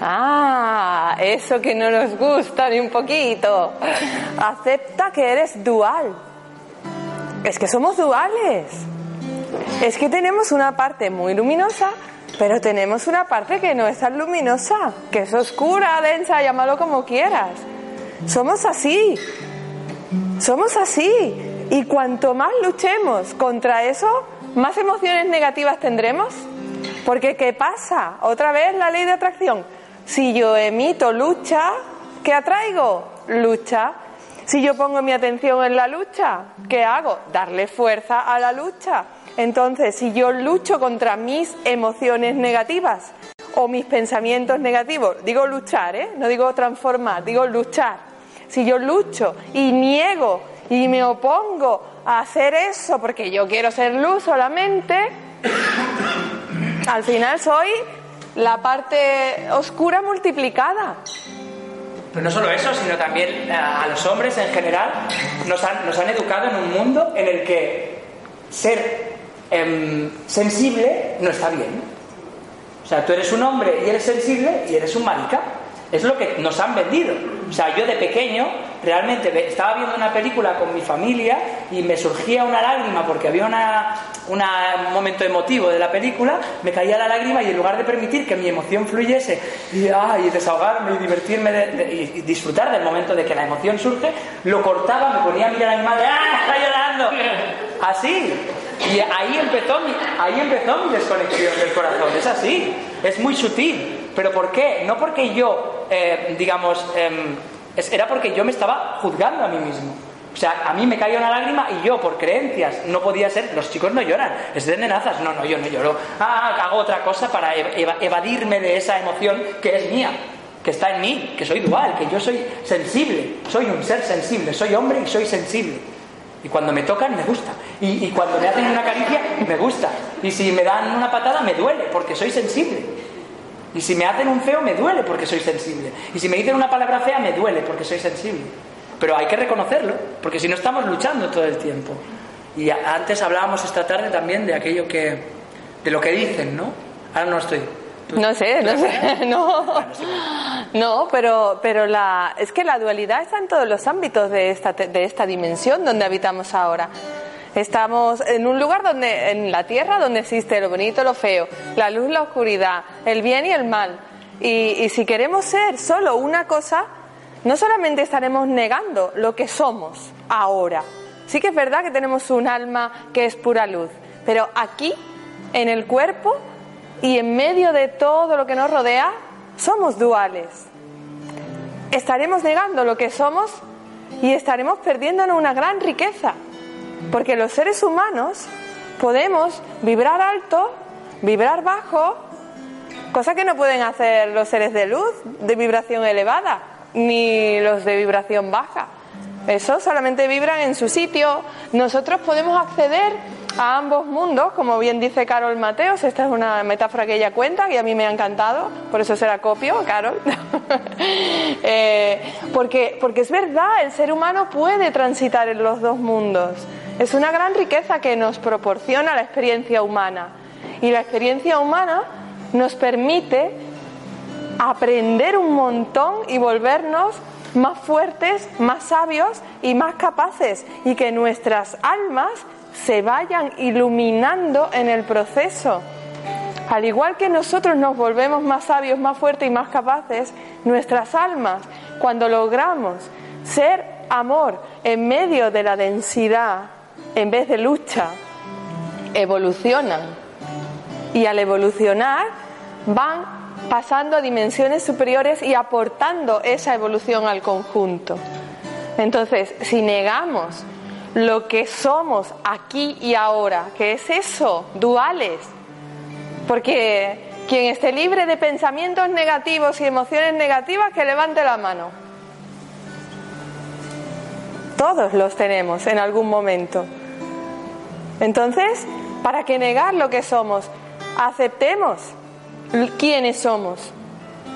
ah, eso que no nos gusta ni un poquito. Acepta que eres dual. Es que somos duales. Es que tenemos una parte muy luminosa, pero tenemos una parte que no es tan luminosa, que es oscura, densa, llámalo como quieras. Somos así. Somos así. Y cuanto más luchemos contra eso, más emociones negativas tendremos. Porque ¿qué pasa? Otra vez la ley de atracción. Si yo emito lucha, ¿qué atraigo? Lucha. Si yo pongo mi atención en la lucha, ¿qué hago? Darle fuerza a la lucha. Entonces, si yo lucho contra mis emociones negativas o mis pensamientos negativos, digo luchar, ¿eh? no digo transformar, digo luchar. Si yo lucho y niego y me opongo a hacer eso porque yo quiero ser luz solamente, al final soy la parte oscura multiplicada. Pero no solo eso, sino también eh, a los hombres en general nos han, nos han educado en un mundo en el que ser em, sensible no está bien. O sea, tú eres un hombre y eres sensible y eres un marica. Es lo que nos han vendido. O sea, yo de pequeño realmente estaba viendo una película con mi familia y me surgía una lágrima porque había una, un momento emotivo de la película, me caía la lágrima y en lugar de permitir que mi emoción fluyese y, y desahogarme y divertirme y, disfrutar del momento de que la emoción surge, lo cortaba, me ponía a mirar a mi madre, ¡ah, está llorando! Así. Y ahí empezó, mi, ahí empezó mi desconexión del corazón. Es así, es muy sutil. ¿Pero por qué? No porque yo, eh, digamos, eh, era porque yo me estaba juzgando a mí mismo. O sea, a mí me caía una lágrima y yo, por creencias, no podía ser. Los chicos no lloran, es de nenazas. No, no, yo no lloro. Ah, hago otra cosa para evadirme de esa emoción que es mía, que está en mí, que soy dual, que yo soy sensible. Soy un ser sensible, soy hombre y soy sensible. Y cuando me tocan, me gusta. Y cuando me hacen una caricia, me gusta. Y si me dan una patada, me duele, porque soy sensible. Y si me hacen un feo, me duele porque soy sensible. Y si me dicen una palabra fea, me duele porque soy sensible. Pero hay que reconocerlo, porque si no estamos luchando todo el tiempo. Y antes hablábamos esta tarde también de aquello que. de lo que dicen, ¿no? Ahora no estoy. No sé, no sé, no. No, pero, pero la, es que la dualidad está en todos los ámbitos de esta, de esta dimensión donde habitamos ahora. Estamos en un lugar donde, en la tierra, donde existe lo bonito, lo feo, la luz, la oscuridad, el bien y el mal. Y, si queremos ser solo una cosa, no solamente estaremos negando lo que somos ahora. Sí que es verdad que tenemos un alma que es pura luz, pero aquí, en el cuerpo y en medio de todo lo que nos rodea, somos duales. Estaremos negando lo que somos y estaremos perdiéndonos una gran riqueza. Porque los seres humanos podemos vibrar alto, vibrar bajo, cosa que no pueden hacer los seres de luz de vibración elevada, ni los de vibración baja. Eso solamente vibran en su sitio. Nosotros podemos acceder a ambos mundos, como bien dice Carol Mateos, esta es una metáfora que ella cuenta y a mí me ha encantado, por eso se la copio, Carol. Eh, porque, porque es verdad, el ser humano puede transitar en los dos mundos. Es una gran riqueza que nos proporciona la experiencia humana. Y la experiencia humana nos permite aprender un montón y volvernos más fuertes, más sabios y más capaces y que nuestras almas se vayan iluminando en el proceso. Al igual que nosotros nos volvemos más sabios, más fuertes y más capaces, nuestras almas, cuando logramos ser amor en medio de la densidad, en vez de lucha, evolucionan. Y al evolucionar van pasando a dimensiones superiores y aportando esa evolución al conjunto. Entonces, si negamos lo que somos aquí y ahora, que es eso, duales, porque quien esté libre de pensamientos negativos y emociones negativas, que levante la mano. Todos los tenemos en algún momento. Entonces, ¿para qué negar lo que somos? Aceptemos quiénes somos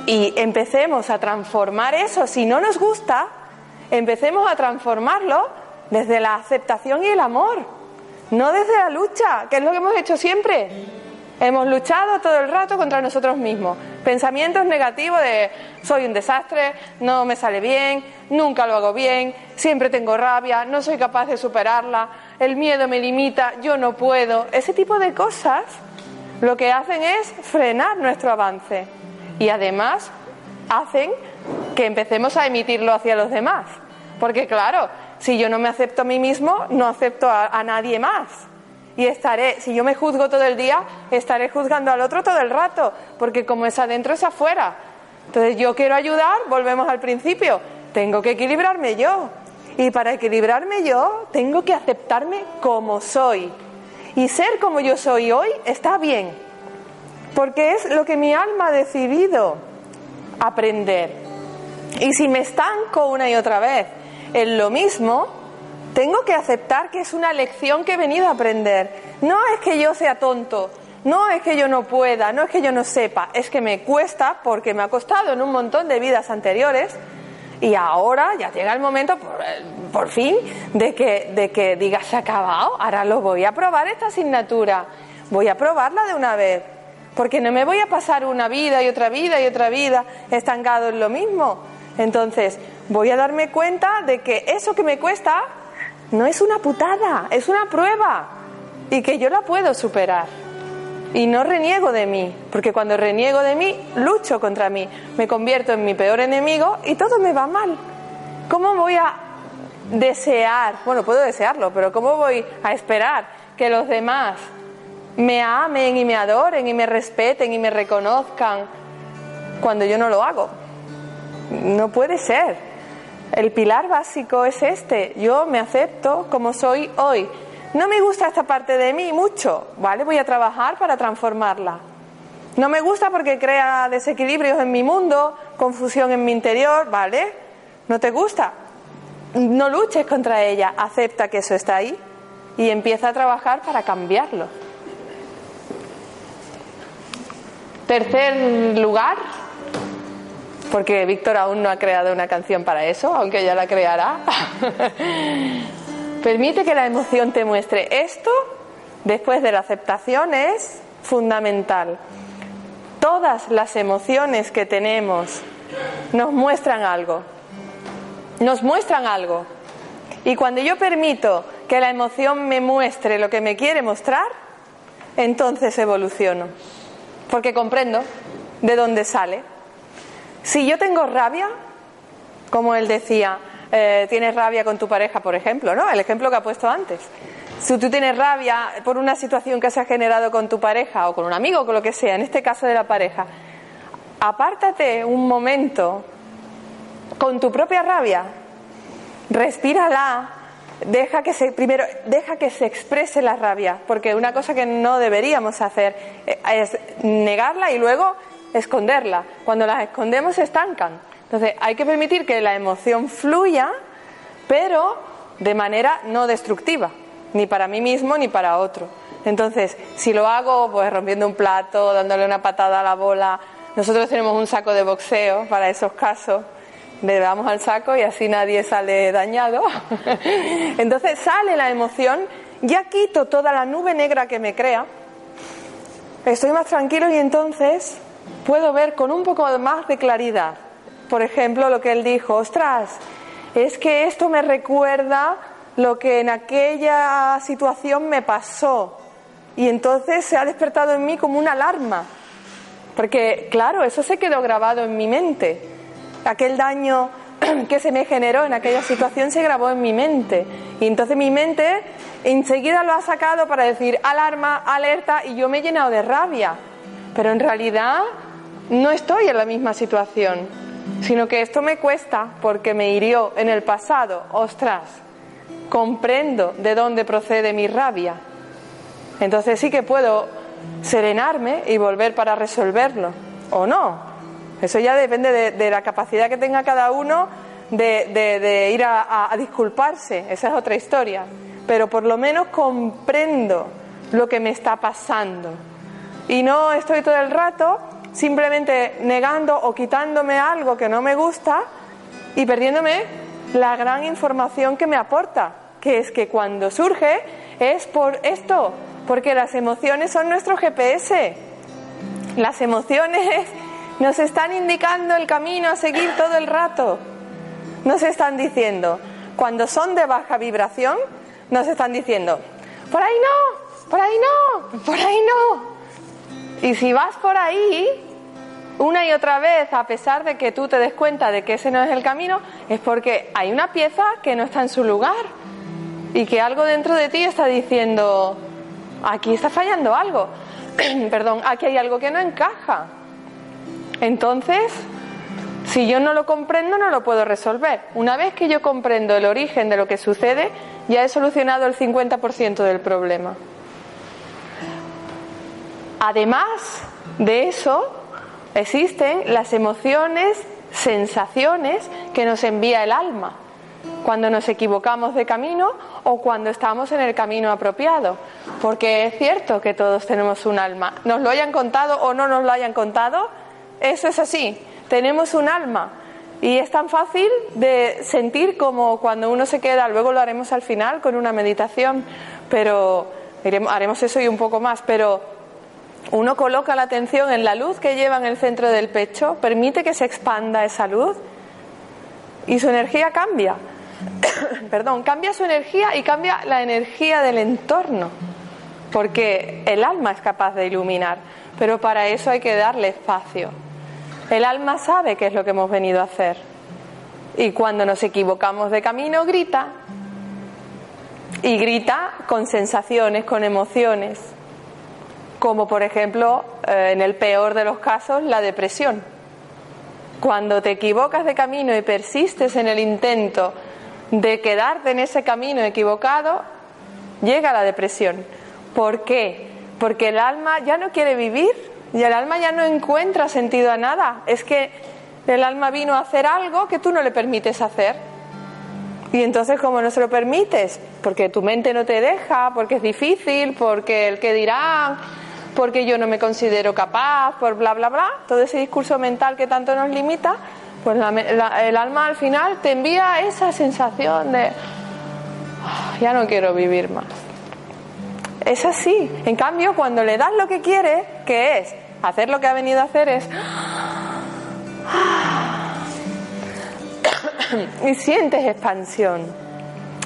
y empecemos a transformar eso. Si no nos gusta, empecemos a transformarlo desde la aceptación y el amor, no desde la lucha, que es lo que hemos hecho siempre. Hemos luchado todo el rato contra nosotros mismos. Pensamientos negativos de soy un desastre, no me sale bien, nunca lo hago bien, siempre tengo rabia, no soy capaz de superarla, el miedo me limita, yo no puedo. Ese tipo de cosas lo que hacen es frenar nuestro avance y además hacen que empecemos a emitirlo hacia los demás. Porque claro, si yo no me acepto a mí mismo, no acepto a, nadie más. Y estaré, si yo me juzgo todo el día, estaré juzgando al otro todo el rato, porque como es adentro es afuera. Entonces yo quiero ayudar, volvemos al principio, tengo que equilibrarme yo. Y para equilibrarme yo, tengo que aceptarme como soy. Y ser como yo soy hoy está bien, porque es lo que mi alma ha decidido aprender. Y si me estanco una y otra vez en lo mismo, tengo que aceptar que es una lección que he venido a aprender. No es que yo sea tonto, no es que yo no pueda, no es que yo no sepa, es que me cuesta porque me ha costado en un montón de vidas anteriores y ahora ya llega el momento, por, fin, de que, de que digas, se ha acabado, ahora lo voy a probar esta asignatura, voy a probarla de una vez, porque no me voy a pasar una vida y otra vida y otra vida estancado en lo mismo. Entonces, voy a darme cuenta de que eso que me cuesta no es una putada, es una prueba y que yo la puedo superar. Y no reniego de mí, porque cuando reniego de mí, lucho contra mí, me convierto en mi peor enemigo y todo me va mal. ¿Cómo voy a desear, bueno, puedo desearlo, pero cómo voy a esperar que los demás me amen y me adoren y me respeten y me reconozcan cuando yo no lo hago? No puede ser. El pilar básico es este. Yo me acepto como soy hoy. No me gusta esta parte de mí mucho, ¿vale? Voy a trabajar para transformarla. No me gusta porque crea desequilibrios en mi mundo, confusión en mi interior, ¿vale? ¿No te gusta? No luches contra ella, acepta que eso está ahí y empieza a trabajar para cambiarlo. Tercer lugar, porque Víctor aún no ha creado una canción para eso, aunque ya la creará. Permite que la emoción te muestre. Esto, después de la aceptación, es fundamental. Todas las emociones que tenemos nos muestran algo. Nos muestran algo. Y cuando yo permito que la emoción me muestre lo que me quiere mostrar, entonces evoluciono. Porque comprendo de dónde sale. Si yo tengo rabia, como él decía, eh, tienes rabia con tu pareja, por ejemplo, ¿no? El ejemplo que ha puesto antes. Si tú tienes rabia por una situación que se ha generado con tu pareja o con un amigo o con lo que sea, en este caso de la pareja, apártate un momento con tu propia rabia, respírala, deja que se primero deja que se exprese la rabia, porque una cosa que no deberíamos hacer eh, es negarla y luego esconderla. Cuando las escondemos se estancan. Entonces hay que permitir que la emoción fluya, pero de manera no destructiva, ni para mí mismo ni para otro. Entonces, si lo hago, pues rompiendo un plato, dándole una patada a la bola, nosotros tenemos un saco de boxeo para esos casos, le damos al saco y así nadie sale dañado. Entonces sale la emoción, ya quito toda la nube negra que me crea, estoy más tranquilo y entonces puedo ver con un poco más de claridad. Por ejemplo, lo que él dijo, ostras, es que esto me recuerda lo que en aquella situación me pasó. Y entonces se ha despertado en mí como una alarma. Porque, claro, eso se quedó grabado en mi mente. Aquel daño que se me generó en aquella situación se grabó en mi mente. Y entonces mi mente enseguida lo ha sacado para decir alarma, alerta, y yo me he llenado de rabia. Pero en realidad no estoy en la misma situación, sino que esto me cuesta porque me hirió en el pasado. Ostras, comprendo de dónde procede mi rabia. Entonces sí que puedo serenarme y volver para resolverlo, o no. Eso ya depende de, la capacidad que tenga cada uno de, ir a, disculparse, esa es otra historia. Pero por lo menos comprendo lo que me está pasando. Y no estoy todo el rato simplemente negando o quitándome algo que no me gusta y perdiéndome la gran información que me aporta, que es que cuando surge es por esto, porque las emociones son nuestro GPS. Las emociones nos están indicando el camino a seguir todo el rato. Nos están diciendo, cuando son de baja vibración, nos están diciendo, por ahí no, por ahí no, por ahí no. Y si vas por ahí, una y otra vez, a pesar de que tú te des cuenta de que ese no es el camino, es porque hay una pieza que no está en su lugar y que algo dentro de ti está diciendo, aquí está fallando algo, perdón, aquí hay algo que no encaja. Entonces, si yo no lo comprendo, no lo puedo resolver. Una vez que yo comprendo el origen de lo que sucede, ya he solucionado el 50% del problema. Además de eso, existen las emociones, sensaciones que nos envía el alma cuando nos equivocamos de camino o cuando estamos en el camino apropiado. Porque es cierto que todos tenemos un alma. Nos lo hayan contado o no nos lo hayan contado, eso es así, tenemos un alma y es tan fácil de sentir como cuando uno se queda, luego lo haremos al final con una meditación, pero haremos eso y un poco más, pero uno coloca la atención en la luz que lleva en el centro del pecho, permite que se expanda esa luz y su energía cambia. Perdón, cambia su energía y cambia la energía del entorno, porque el alma es capaz de iluminar, pero para eso hay que darle espacio. El alma sabe qué es lo que hemos venido a hacer. Y cuando nos equivocamos de camino, grita. Y grita con sensaciones, con emociones. Como por ejemplo, eh, en el peor de los casos, la depresión. Cuando te equivocas de camino y persistes en el intento de quedarte en ese camino equivocado, llega la depresión. ¿Por qué? Porque el alma ya no quiere vivir, y el alma ya no encuentra sentido a nada. Es que el alma vino a hacer algo que tú no le permites hacer. Y entonces, como no se lo permites? Porque tu mente no te deja, porque es difícil, porque el que dirá, porque yo no me considero capaz, por bla, bla, bla, todo ese discurso mental que tanto nos limita, pues el alma al final te envía esa sensación de, ah, ya no quiero vivir más. Es así. En cambio, cuando le das lo que quiere, que es hacer lo que ha venido a hacer es... y sientes expansión,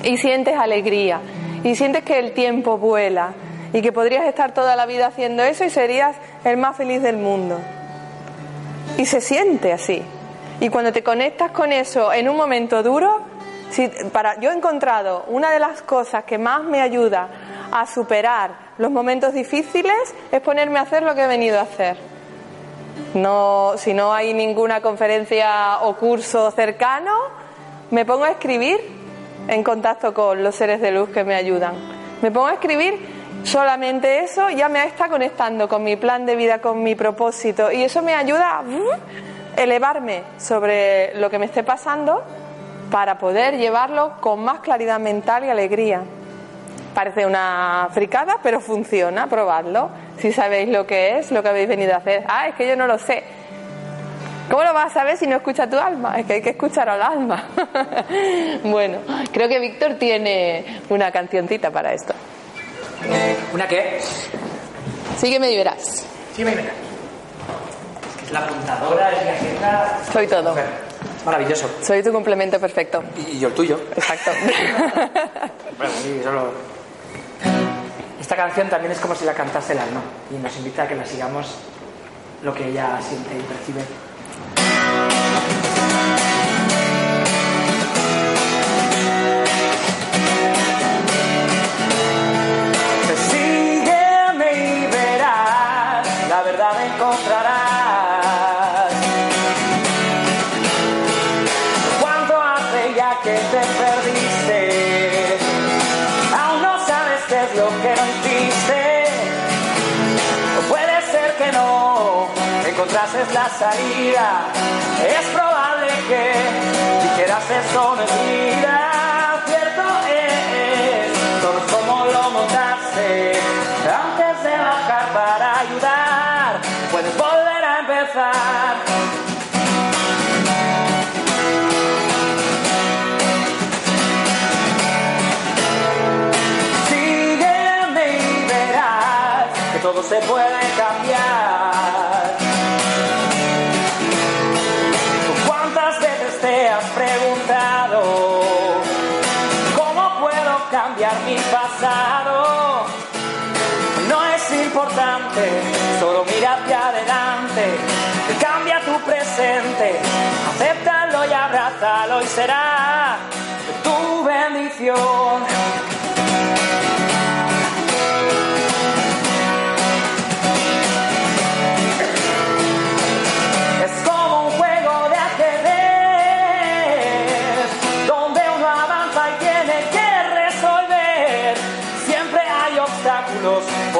y sientes alegría, y sientes que el tiempo vuela, y que podrías estar toda la vida haciendo eso y serías el más feliz del mundo. Y se siente así. Y cuando te conectas con eso en un momento duro, si, para, yo he encontrado una de las cosas que más me ayuda a superar los momentos difíciles es ponerme a hacer lo que he venido a hacer. No, si no hay ninguna conferencia o curso cercano, me pongo a escribir en contacto con los seres de luz que me ayudan. Me pongo a escribir solamente eso, ya me está conectando con mi plan de vida, con mi propósito y eso me ayuda a elevarme sobre lo que me esté pasando para poder llevarlo con más claridad mental y alegría. Parece una fricada, pero funciona, probadlo. Si sabéis lo que es, lo que habéis venido a hacer. Ah, es que yo no lo sé. ¿Cómo lo vas a saber si no escucha tu alma? Es que hay que escuchar al alma. bueno, creo que Víctor tiene una cancioncita para esto. ¿Una qué? Sígueme y verás. Sígueme y verás. Es la apuntadora, es la agenda. Soy todo. Maravilloso. Soy tu complemento perfecto. Y yo el tuyo. Exacto. bueno, solo esta canción también es como si la cantase el alma y nos invita a que la sigamos lo que ella siente y percibe. Quizás es la salida. Es probable que dijeras eso no es vida, cierto es, todo es como lo montaste. Antes de bajar para ayudar, puedes volver a empezar. Sígueme y verás que todo se puede solo mira hacia adelante, cambia tu presente, acéptalo y abrázalo y será tu bendición.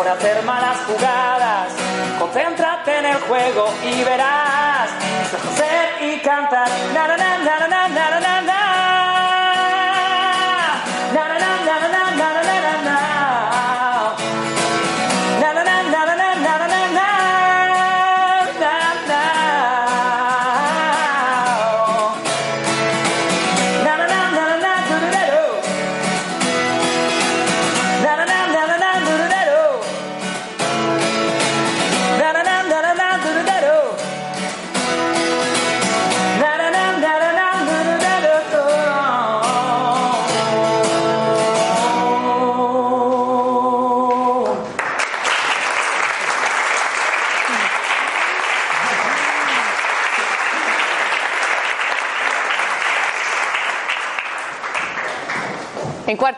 hacer malas jugadas. Concéntrate en el juego y verás. Ser y cantar. Na, na, na,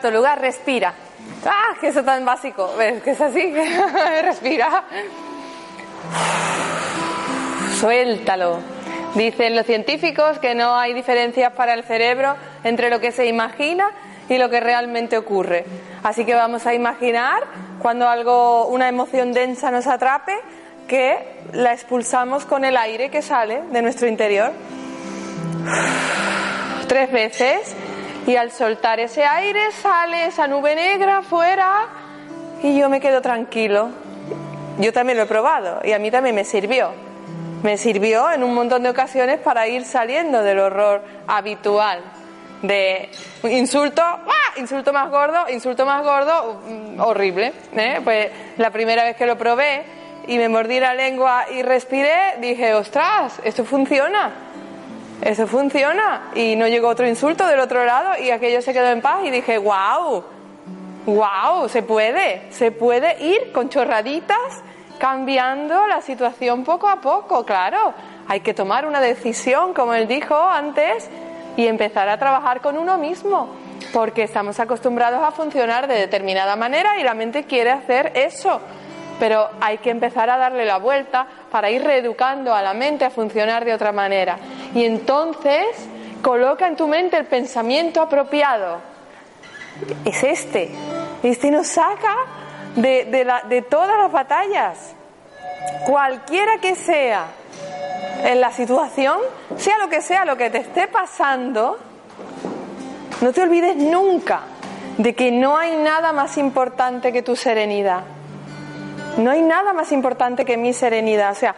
lugar, respira. ¡Ah! Que eso tan básico. ¿Ves? Que es así. respira. Suéltalo. Dicen los científicos que no hay diferencias para el cerebro entre lo que se imagina y lo que realmente ocurre. Así que vamos a imaginar cuando algo, una emoción densa nos atrape, que la expulsamos con el aire que sale de nuestro interior. Tres veces y al soltar ese aire sale esa nube negra fuera y yo me quedo tranquilo. Yo también lo he probado y a mí también me sirvió. Me sirvió en un montón de ocasiones para ir saliendo del horror habitual de insulto, ¡ah! insulto más gordo, insulto más gordo, mm, horrible. ¿eh? Pues la primera vez que lo probé y me mordí la lengua y respiré, dije, ostras, esto funciona. Eso funciona. Y no llegó otro insulto del otro lado y aquello se quedó en paz y dije, wow, wow, se puede, se puede ir con chorraditas cambiando la situación poco a poco, claro. Hay que tomar una decisión, como él dijo antes, y empezar a trabajar con uno mismo, porque estamos acostumbrados a funcionar de determinada manera y la mente quiere hacer eso. Pero hay que empezar a darle la vuelta para ir reeducando a la mente a funcionar de otra manera. Y entonces coloca en tu mente el pensamiento apropiado. Es este. Este nos saca de, de, todas las batallas. Cualquiera que sea en la situación, sea lo que sea lo que te esté pasando, no te olvides nunca de que no hay nada más importante que tu serenidad. No hay nada más importante que mi serenidad. O sea,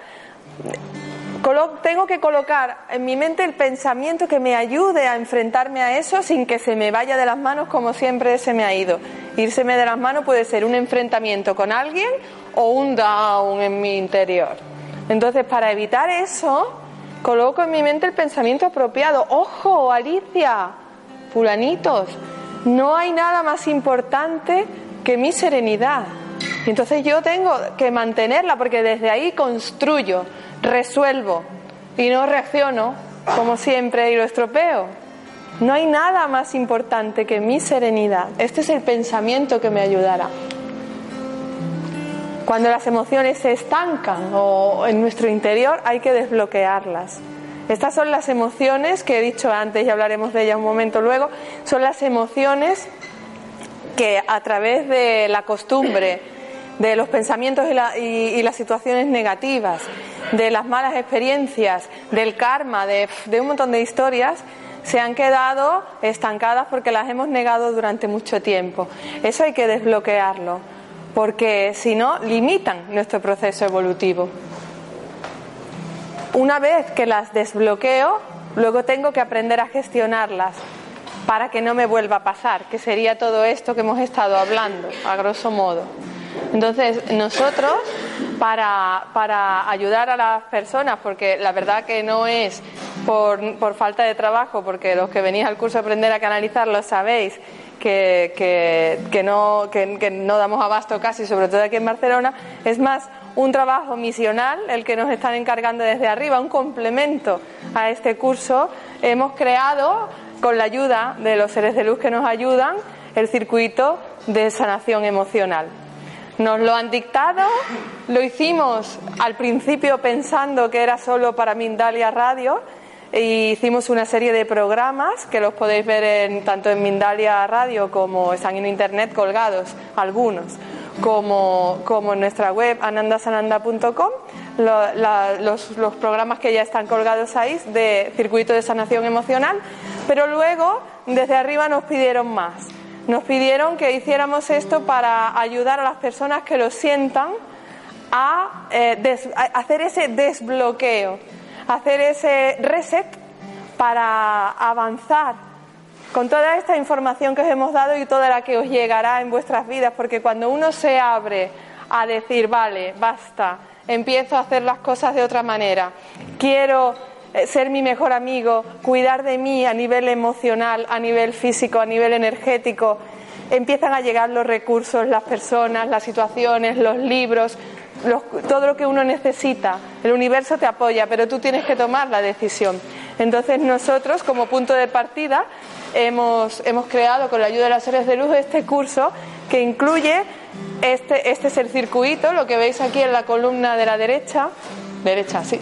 tengo que colocar en mi mente el pensamiento que me ayude a enfrentarme a eso sin que se me vaya de las manos como siempre se me ha ido. Írseme de las manos puede ser un enfrentamiento con alguien o un down en mi interior. Entonces, para evitar eso, coloco en mi mente el pensamiento apropiado. Ojo, Alicia, fulanitos, no hay nada más importante que mi serenidad. Y entonces yo tengo que mantenerla porque desde ahí construyo, resuelvo y no reacciono como siempre y lo estropeo. No hay nada más importante que mi serenidad. Este es el pensamiento que me ayudará. Cuando las emociones se estancan o en nuestro interior hay que desbloquearlas. Estas son las emociones que he dicho antes y hablaremos de ellas un momento luego. Son las emociones que a través de la costumbre, de los pensamientos y, la- y- las situaciones negativas de las malas experiencias, del karma, de, de un montón de historias, se han quedado estancadas porque las hemos negado durante mucho tiempo. Eso hay que desbloquearlo, porque si no, limitan nuestro proceso evolutivo. Una vez que las desbloqueo, luego tengo que aprender a gestionarlas para que no me vuelva a pasar, que sería todo esto que hemos estado hablando, a grosso modo. Entonces, nosotros, para, para ayudar a las personas, porque la verdad que no es por, por falta de trabajo, porque los que venís al curso aprender a canalizar lo sabéis, que, que, no, que no damos abasto casi, sobre todo aquí en Barcelona, es más un trabajo misional, el que nos están encargando desde arriba, un complemento a este curso. Hemos creado, con la ayuda de los seres de luz que nos ayudan, el circuito de sanación emocional. Nos lo han dictado, lo hicimos al principio pensando que era solo para Mindalia Radio e hicimos una serie de programas que los podéis ver en, tanto en Mindalia Radio como están en internet colgados, algunos, como, como en nuestra web anandasananda.com, los, los programas que ya están colgados ahí de circuito de sanación emocional, pero luego desde arriba nos pidieron más nos pidieron que hiciéramos esto para ayudar a las personas que lo sientan a, eh, a hacer ese desbloqueo, hacer ese reset para avanzar con toda esta información que os hemos dado y toda la que os llegará en vuestras vidas, porque cuando uno se abre a decir, vale, basta, empiezo a hacer las cosas de otra manera, quiero ser mi mejor amigo, cuidar de mí a nivel emocional, a nivel físico, a nivel energético, empiezan a llegar los recursos, las personas, las situaciones, los libros, todo lo que uno necesita. El universo te apoya, pero tú tienes que tomar la decisión. Entonces nosotros, como punto de partida, hemos, hemos creado con la ayuda de las seres de luz este curso que incluye este, este es el circuito, lo que veis aquí en la columna de la derecha, derecha, sí,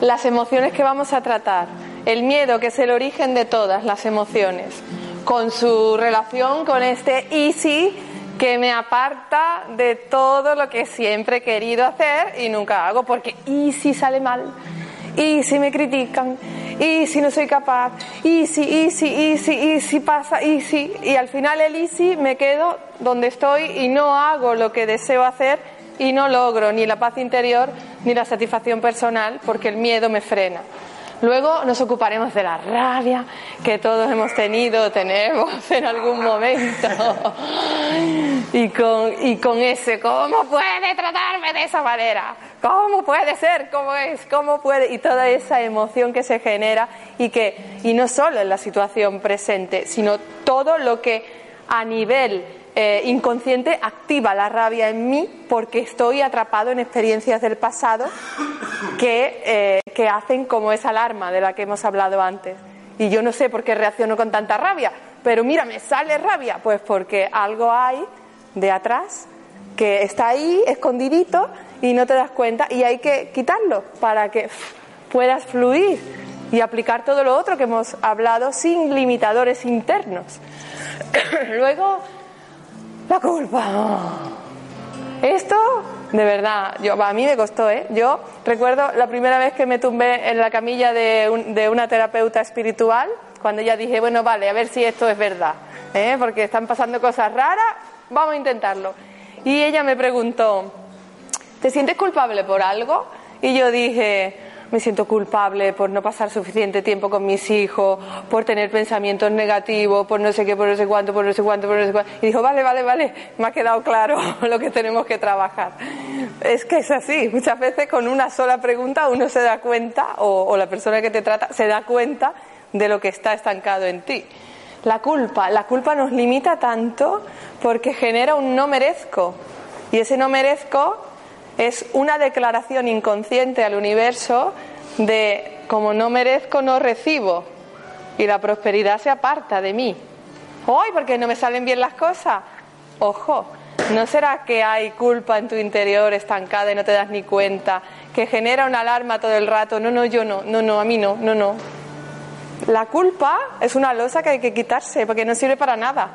las emociones que vamos a tratar, el miedo que es el origen de todas las emociones, con su relación con este easy que me aparta de todo lo que siempre he querido hacer y nunca hago, porque y si sale mal, y si me critican, y si no soy capaz, y si, y si, y si, y si pasa, y si, y al final el easy me quedo donde estoy y no hago lo que deseo hacer y no logro ni la paz interior ni la satisfacción personal porque el miedo me frena. Luego nos ocuparemos de la rabia que todos hemos tenido, tenemos en algún momento. Y con, y con ese, ¿cómo puede tratarme de esa manera? ¿Cómo puede ser? ¿Cómo es? ¿Cómo puede? Y toda esa emoción que se genera y que, y no solo en la situación presente, sino todo lo que a nivel eh, inconsciente activa la rabia en mí porque estoy atrapado en experiencias del pasado que, eh, que hacen como esa alarma de la que hemos hablado antes. Y yo no sé por qué reacciono con tanta rabia, pero mira, me sale rabia, pues porque algo hay de atrás que está ahí escondidito y no te das cuenta y hay que quitarlo para que puedas fluir y aplicar todo lo otro que hemos hablado sin limitadores internos. Luego, la culpa. Esto, de verdad, yo, a mí me costó, ¿eh? Yo recuerdo la primera vez que me tumbé en la camilla de, un, de una terapeuta espiritual, cuando ya dije, bueno, vale, a ver si esto es verdad, ¿eh? porque están pasando cosas raras, vamos a intentarlo. Y ella me preguntó, ¿te sientes culpable por algo? Y yo dije, me siento culpable por no pasar suficiente tiempo con mis hijos, por tener pensamientos negativos, por no sé qué, por no sé cuánto, por no sé cuánto, por no sé cuánto. Y dijo, vale, vale, vale, me ha quedado claro lo que tenemos que trabajar. Es que es así, muchas veces con una sola pregunta uno se da cuenta, o, o la persona que te trata se da cuenta de lo que está estancado en ti. La culpa, la culpa nos limita tanto porque genera un no merezco. Y ese no merezco es una declaración inconsciente al universo de como no merezco, no recibo. Y la prosperidad se aparta de mí. Hoy, porque no me salen bien las cosas. Ojo, ¿no será que hay culpa en tu interior estancada y no te das ni cuenta? Que genera una alarma todo el rato. No, no, yo no, no, no, a mí no, no, no. La culpa es una losa que hay que quitarse porque no sirve para nada.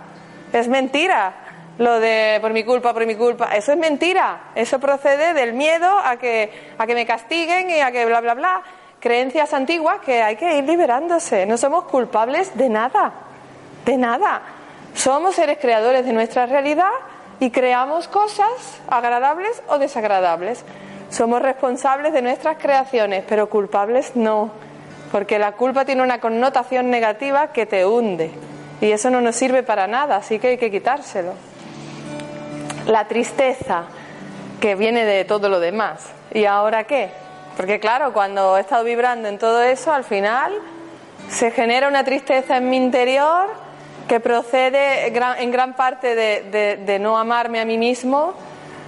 Es mentira. Lo de por mi culpa, por mi culpa, eso es mentira. Eso procede del miedo a que, a que me castiguen y a que bla, bla, bla. Creencias antiguas que hay que ir liberándose. No somos culpables de nada, de nada. Somos seres creadores de nuestra realidad y creamos cosas agradables o desagradables. Somos responsables de nuestras creaciones, pero culpables no, porque la culpa tiene una connotación negativa que te hunde y eso no nos sirve para nada, así que hay que quitárselo. La tristeza que viene de todo lo demás. ¿Y ahora qué? Porque claro, cuando he estado vibrando en todo eso, al final se genera una tristeza en mi interior que procede en gran parte de, no amarme a mí mismo,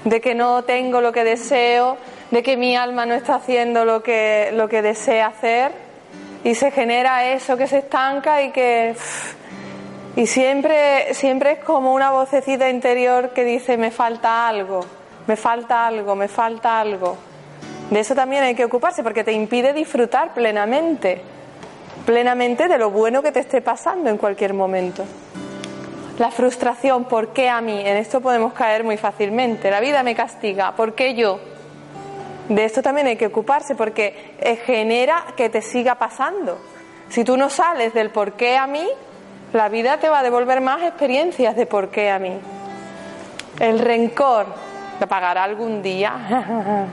de que no tengo lo que deseo, de que mi alma no está haciendo lo que, lo que desea hacer y se genera eso que se estanca y que... Y siempre, siempre es como una vocecita interior que dice me falta algo, me falta algo, me falta algo. De eso también hay que ocuparse porque te impide disfrutar plenamente plenamente de lo bueno que te esté pasando en cualquier momento. La frustración, ¿por qué a mí? En esto podemos caer muy fácilmente. La vida me castiga, ¿por qué yo? De esto también hay que ocuparse porque eh, genera que te siga pasando. Si tú no sales del por qué a mí, la vida te va a devolver más experiencias de por qué a mí. El rencor, ¿te pagará algún día?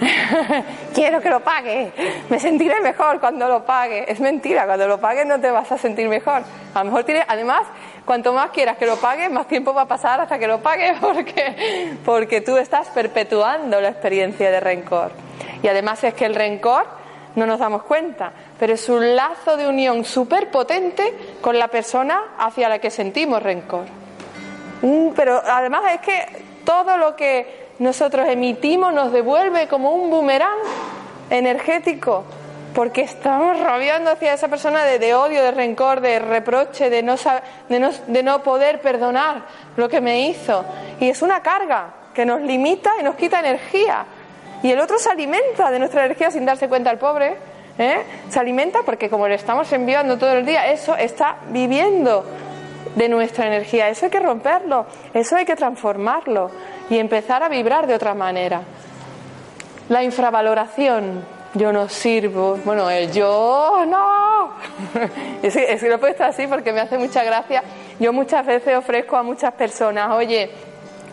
quiero que lo pague, me sentiré mejor cuando lo pague. Es mentira, cuando lo pague no te vas a sentir mejor. A lo además, cuanto más quieras que lo pague, más tiempo va a pasar hasta que lo pague porque, porque tú estás perpetuando la experiencia de rencor. Y además es que el rencor no nos damos cuenta, pero es un lazo de unión súper potente con la persona hacia la que sentimos rencor. Mm, pero además es que todo lo que nosotros emitimos nos devuelve como un boomerang energético, porque estamos rabiando hacia esa persona de, odio, de rencor, de reproche, de no, de, no, de no poder perdonar lo que me hizo. Y es una carga que nos limita y nos quita energía. Y el otro se alimenta de nuestra energía sin darse cuenta el pobre. ¿Eh? Se alimenta porque como le estamos enviando todo el día, eso está viviendo de nuestra energía. Eso hay que romperlo, eso hay que transformarlo y empezar a vibrar de otra manera. La infravaloración, yo no sirvo, bueno, el yo no. es, que, lo he puesto así porque me hace mucha gracia. Yo muchas veces ofrezco a muchas personas, oye,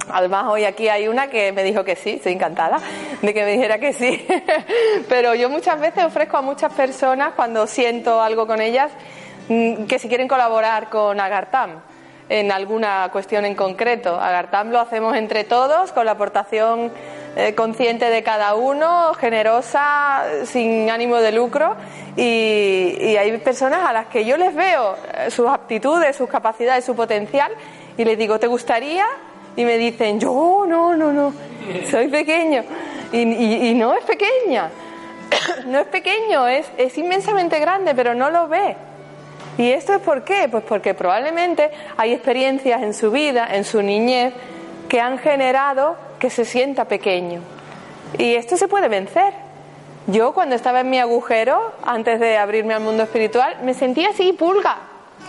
Además, hoy aquí hay una que me dijo que sí, estoy encantada de que me dijera que sí. Pero yo muchas veces ofrezco a muchas personas cuando siento algo con ellas mm, que si quieren colaborar con Agartam en alguna cuestión en concreto. Agartam lo hacemos entre todos, con la aportación eh, consciente de cada uno, generosa, sin ánimo de lucro. Y, hay personas a las que yo les veo eh, sus aptitudes, sus capacidades, su potencial, y les digo, ¿te gustaría? Y me dicen, yo no, no, no, soy pequeño. Y, no es pequeña, no es pequeño, es, es inmensamente grande, pero no lo ve. ¿Y esto es por qué? Pues porque probablemente hay experiencias en su vida, en su niñez, que han generado que se sienta pequeño. Y esto se puede vencer. Yo cuando estaba en mi agujero, antes de abrirme al mundo espiritual, me sentía así, pulga.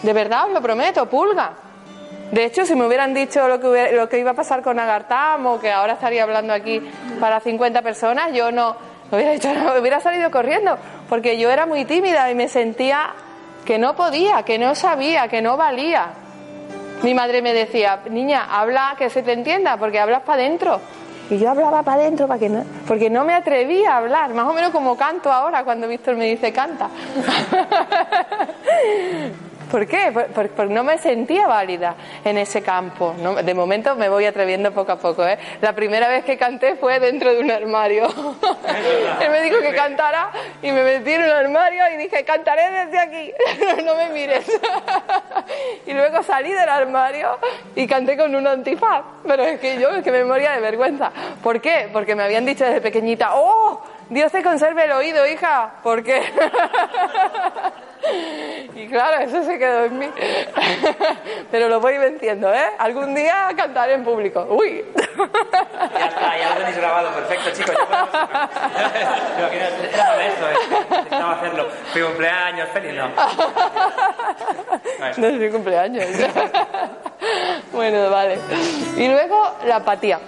De verdad, os lo prometo, pulga. De hecho, si me hubieran dicho lo que, lo que iba a pasar con Agartam o que ahora estaría hablando aquí para 50 personas, yo no hubiera, dicho, no, hubiera salido corriendo, porque yo era muy tímida y me sentía que no podía, que no sabía, que no valía. Mi madre me decía, niña, habla que se te entienda, porque hablas para adentro. Y yo hablaba para adentro para que no, porque no me atrevía a hablar, más o menos como canto ahora cuando Víctor me dice canta. ¿Por qué? Porque no me sentía válida en ese campo. De momento me voy atreviendo poco a poco. ¿eh? La primera vez que canté fue dentro de un armario. Él me dijo que cantara y me metí en un armario y dije, cantaré desde aquí, no me mires. y luego salí del armario y canté con un antifaz. Pero es que yo es que me moría de vergüenza. ¿Por qué? Porque me habían dicho desde pequeñita, ¡oh! Dios te conserve el oído, hija. ¿Por qué? Y claro, eso se quedó en mí. Pero lo voy venciendo, ¿eh? Algún día cantaré en público. ¡Uy! Ya está, ya lo tenéis grabado, perfecto, chicos. Yo era esto, ¿eh? necesitaba hacerlo. Fui cumpleaños, feliz, no. No es mi cumpleaños. bueno, vale. Y luego la apatía,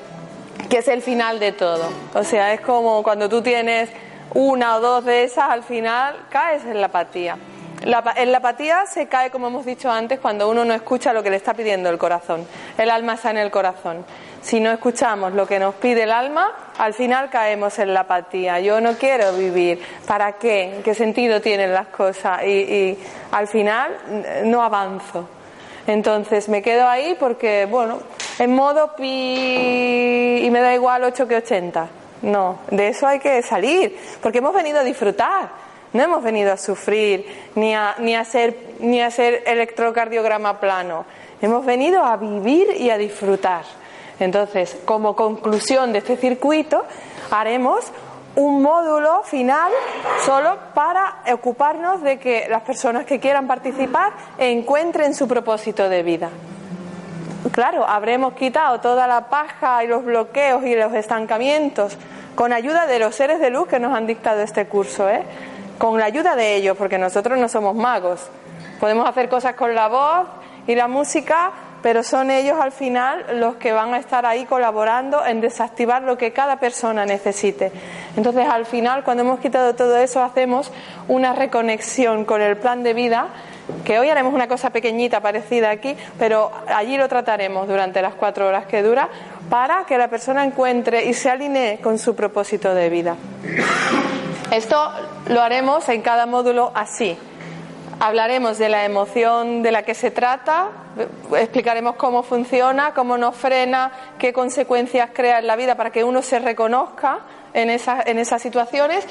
que es el final de todo. O sea, es como cuando tú tienes una o dos de esas, al final caes en la apatía. La, en la apatía se cae, como hemos dicho antes, cuando uno no escucha lo que le está pidiendo el corazón. El alma está en el corazón. Si no escuchamos lo que nos pide el alma, al final caemos en la apatía. Yo no quiero vivir. ¿Para qué? ¿Qué sentido tienen las cosas? Y, y al final no avanzo. Entonces me quedo ahí porque, bueno, en modo pi y me da igual 8 que 80. No, de eso hay que salir, porque hemos venido a disfrutar, no hemos venido a sufrir ni a, ni a, hacer, ni a hacer electrocardiograma plano, hemos venido a vivir y a disfrutar. Entonces, como conclusión de este circuito, haremos un módulo final solo para ocuparnos de que las personas que quieran participar encuentren su propósito de vida. Claro, habremos quitado toda la paja y los bloqueos y los estancamientos con ayuda de los seres de luz que nos han dictado este curso, ¿eh? con la ayuda de ellos, porque nosotros no somos magos. Podemos hacer cosas con la voz y la música, pero son ellos al final los que van a estar ahí colaborando en desactivar lo que cada persona necesite. Entonces, al final, cuando hemos quitado todo eso, hacemos una reconexión con el plan de vida, que hoy haremos una cosa pequeñita parecida aquí, pero allí lo trataremos durante las cuatro horas que dura, para que la persona encuentre y se alinee con su propósito de vida. Esto lo haremos en cada módulo así. Hablaremos de la emoción de la que se trata, explicaremos cómo funciona, cómo nos frena, qué consecuencias crea en la vida para que uno se reconozca en, en esas situaciones.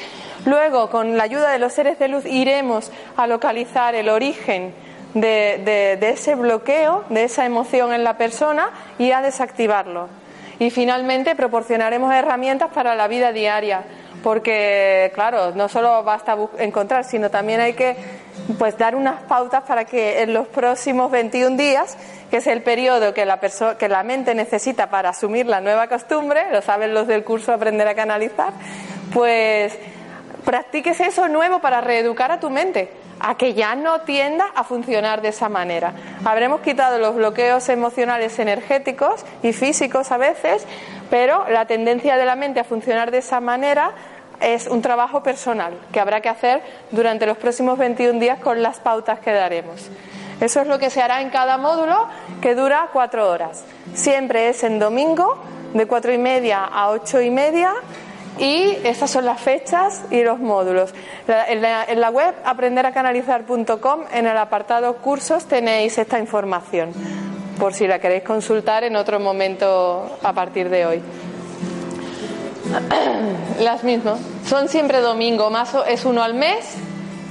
Luego, con la ayuda de los seres de luz, iremos a localizar el origen de, de ese bloqueo, de esa emoción en la persona y a desactivarlo. Y finalmente proporcionaremos herramientas para la vida diaria, porque claro, no solo basta encontrar, sino también hay que pues dar unas pautas para que en los próximos 21 días, que es el periodo que la, que la mente necesita para asumir la nueva costumbre, lo saben los del curso Aprender a Canalizar, pues practiques eso nuevo para reeducar a tu mente, a que ya no tienda a funcionar de esa manera. Habremos quitado los bloqueos emocionales energéticos y físicos a veces, pero la tendencia de la mente a funcionar de esa manera es un trabajo personal que habrá que hacer durante los próximos 21 días con las pautas que daremos. Eso es lo que se hará en cada módulo que dura cuatro horas. Siempre es en domingo de cuatro y media a ocho y media y estas son las fechas y los módulos. En la, web aprenderacanalizar.com, en el apartado cursos, tenéis esta información, por si la queréis consultar en otro momento a partir de hoy. Las mismas. Son siempre domingo, más es uno al mes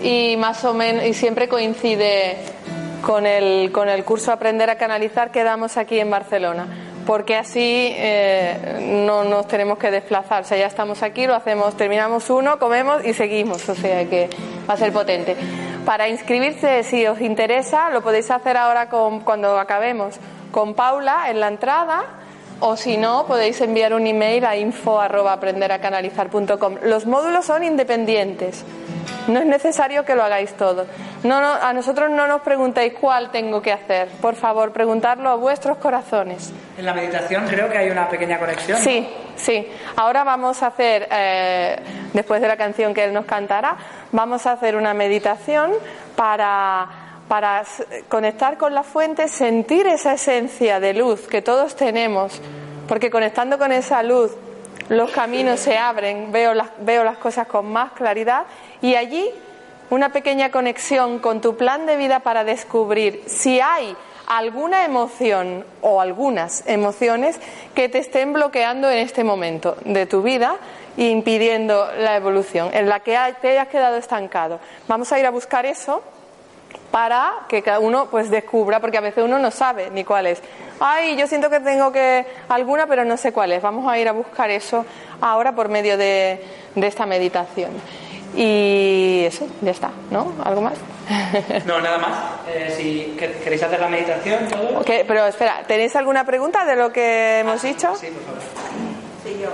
y más o menos y siempre coincide con el, con el curso Aprender a Canalizar que damos aquí en Barcelona porque así eh, no nos tenemos que desplazar. O sea, ya estamos aquí, lo hacemos, terminamos uno, comemos y seguimos. O sea que va a ser potente. Para inscribirse, si os interesa, lo podéis hacer ahora con, cuando acabemos con Paula en la entrada. O si no, podéis enviar un email a info@aprenderacanalizar.com. Los módulos son independientes. No es necesario que lo hagáis todo. No, no, a nosotros no nos preguntéis cuál tengo que hacer. Por favor, preguntarlo a vuestros corazones. En la meditación creo que hay una pequeña conexión. Sí, sí. Ahora vamos a hacer, eh, después de la canción que él nos cantará, vamos a hacer una meditación para, para conectar con la fuente, sentir esa esencia de luz que todos tenemos. Porque conectando con esa luz los caminos se abren, veo las, veo las cosas con más claridad y allí una pequeña conexión con tu plan de vida para descubrir si hay alguna emoción o algunas emociones que te estén bloqueando en este momento de tu vida e impidiendo la evolución, en la que te hayas quedado estancado. Vamos a ir a buscar eso para que cada uno pues descubra, porque a veces uno no sabe ni cuál es. Ay, yo siento que tengo que alguna, pero no sé cuál es. Vamos a ir a buscar eso ahora por medio de, esta meditación. Y eso, ya está, ¿no? ¿Algo más? No, nada más. Eh, si queréis hacer la meditación, todo. Okay, pero espera, ¿tenéis alguna pregunta de lo que hemos dicho? Sí, por favor. Sí, yo.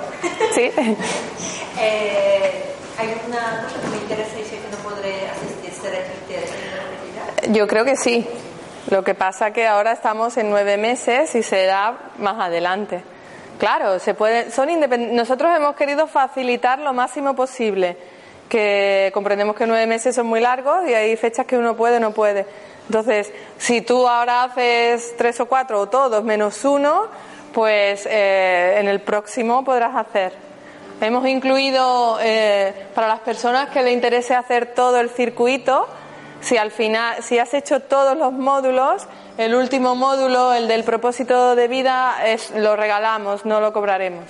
Sí. eh, hay una cosa que me interesa y sé que no podré asistir. ¿Será que yo creo que sí. Lo que pasa que ahora estamos en nueve meses y será más adelante. Claro, se puede, son nosotros hemos querido facilitar lo máximo posible, que comprendemos que nueve meses son muy largos y hay fechas que uno puede o no puede. Entonces, si tú ahora haces tres o cuatro o todos menos uno, pues eh, en el próximo podrás hacer. Hemos incluido eh, para las personas que le interese hacer todo el circuito, si al final, si has hecho todos los módulos, el último módulo, el del propósito de vida, es, lo regalamos, no lo cobraremos.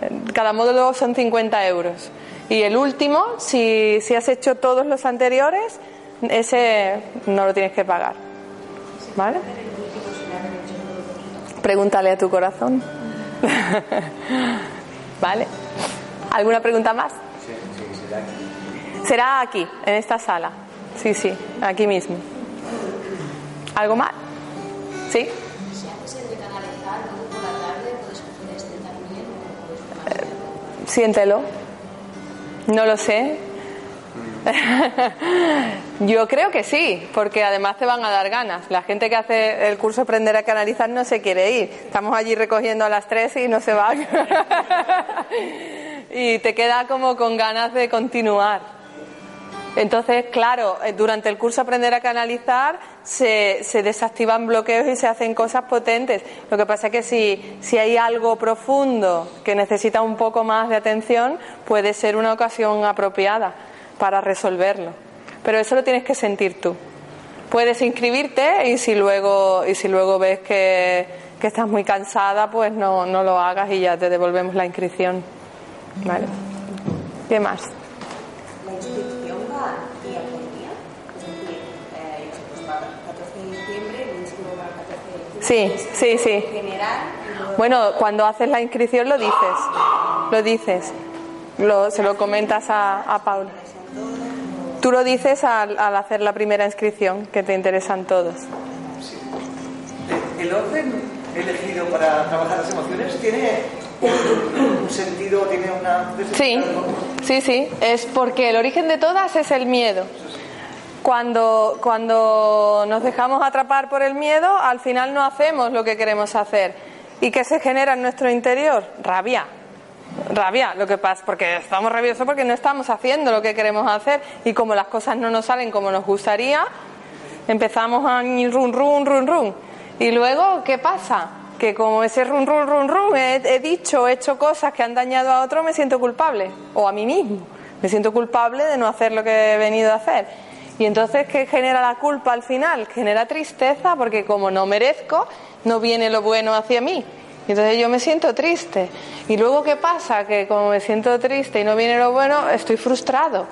Eh, cada módulo son 50 euros. Y el último, si, si has hecho todos los anteriores, ese no lo tienes que pagar. ¿Vale? Pregúntale a tu corazón. ¿Vale? ¿Alguna pregunta más? Será aquí, en esta sala. Sí, sí, aquí mismo. ¿Algo más? ¿Sí? siéntelo. No lo sé. Yo creo que sí, porque además te van a dar ganas. La gente que hace el curso Aprender a Canalizar no se quiere ir. Estamos allí recogiendo a las tres y no se van. y te queda como con ganas de continuar. Entonces, claro, eh, durante el curso Aprender a Canalizar se, desactivan bloqueos y se hacen cosas potentes. Lo que pasa es que si, si hay algo profundo que necesita un poco más de atención, puede ser una ocasión apropiada para resolverlo. Pero eso lo tienes que sentir tú. Puedes inscribirte y si luego, y si luego ves que, que estás muy cansada, pues no, no lo hagas y ya te devolvemos la inscripción. ¿Vale? ¿Qué más? Sí, sí, sí. Bueno, cuando haces la inscripción lo dices, lo dices, lo, se lo comentas a, a Paula. Tú lo dices al, hacer la primera inscripción, que te interesan todos. ¿El orden elegido para trabajar las emociones tiene un sentido, tiene una... Sí, sí, sí, es porque el origen de todas es el miedo. Cuando, cuando nos dejamos atrapar por el miedo, al final no hacemos lo que queremos hacer. ¿Y qué se genera en nuestro interior? Rabia. Rabia, lo que pasa, porque estamos rabiosos porque no estamos haciendo lo que queremos hacer y como las cosas no nos salen como nos gustaría, empezamos a run, run, run, run. Y luego, ¿qué pasa? Que como ese run, run, run, run, he, he dicho, he hecho cosas que han dañado a otro, me siento culpable. O a mí mismo. Me siento culpable de no hacer lo que he venido a hacer. Y entonces, ¿qué genera la culpa al final? Genera tristeza porque como no merezco, no viene lo bueno hacia mí. Y entonces yo me siento triste. Y luego, ¿qué pasa? Que como me siento triste y no viene lo bueno, estoy frustrado.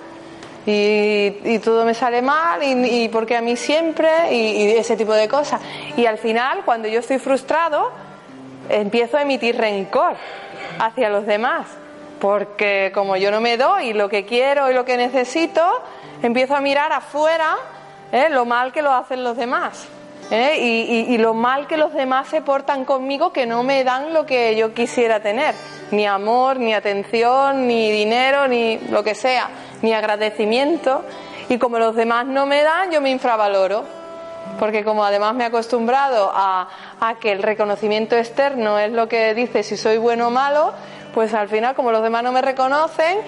Y, todo me sale mal y, porque a mí siempre y, ese tipo de cosas. Y al final, cuando yo estoy frustrado, empiezo a emitir rencor hacia los demás. Porque como yo no me doy lo que quiero y lo que necesito, empiezo a mirar afuera ¿eh? lo mal que lo hacen los demás. ¿eh? Y, lo mal que los demás se portan conmigo que no me dan lo que yo quisiera tener. Ni amor, ni atención, ni dinero, ni lo que sea, ni agradecimiento. Y como los demás no me dan, yo me infravaloro. Porque como además me he acostumbrado a, a que el reconocimiento externo es lo que dice si soy bueno o malo, pues al final como los demás no me reconocen,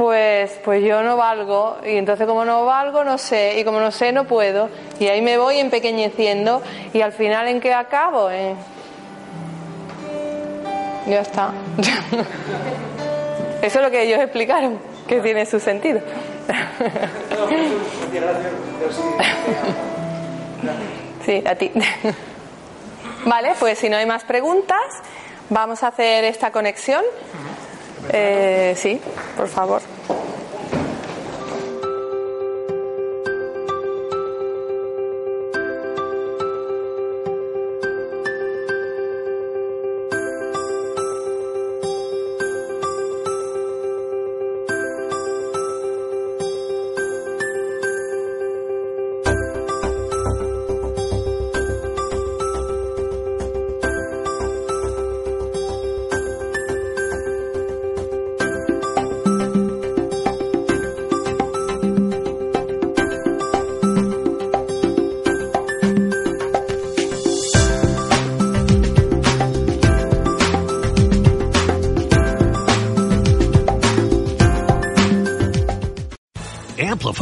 pues, pues yo no valgo y entonces como no valgo no sé y como no sé no puedo. Y ahí me voy empequeñeciendo y al final en qué acabo ¿Eh? ya está. Eso es lo que ellos explicaron que tiene su sentido. Sí a ti. Vale pues si no hay más preguntas vamos a hacer esta conexión eh, sí, por favor.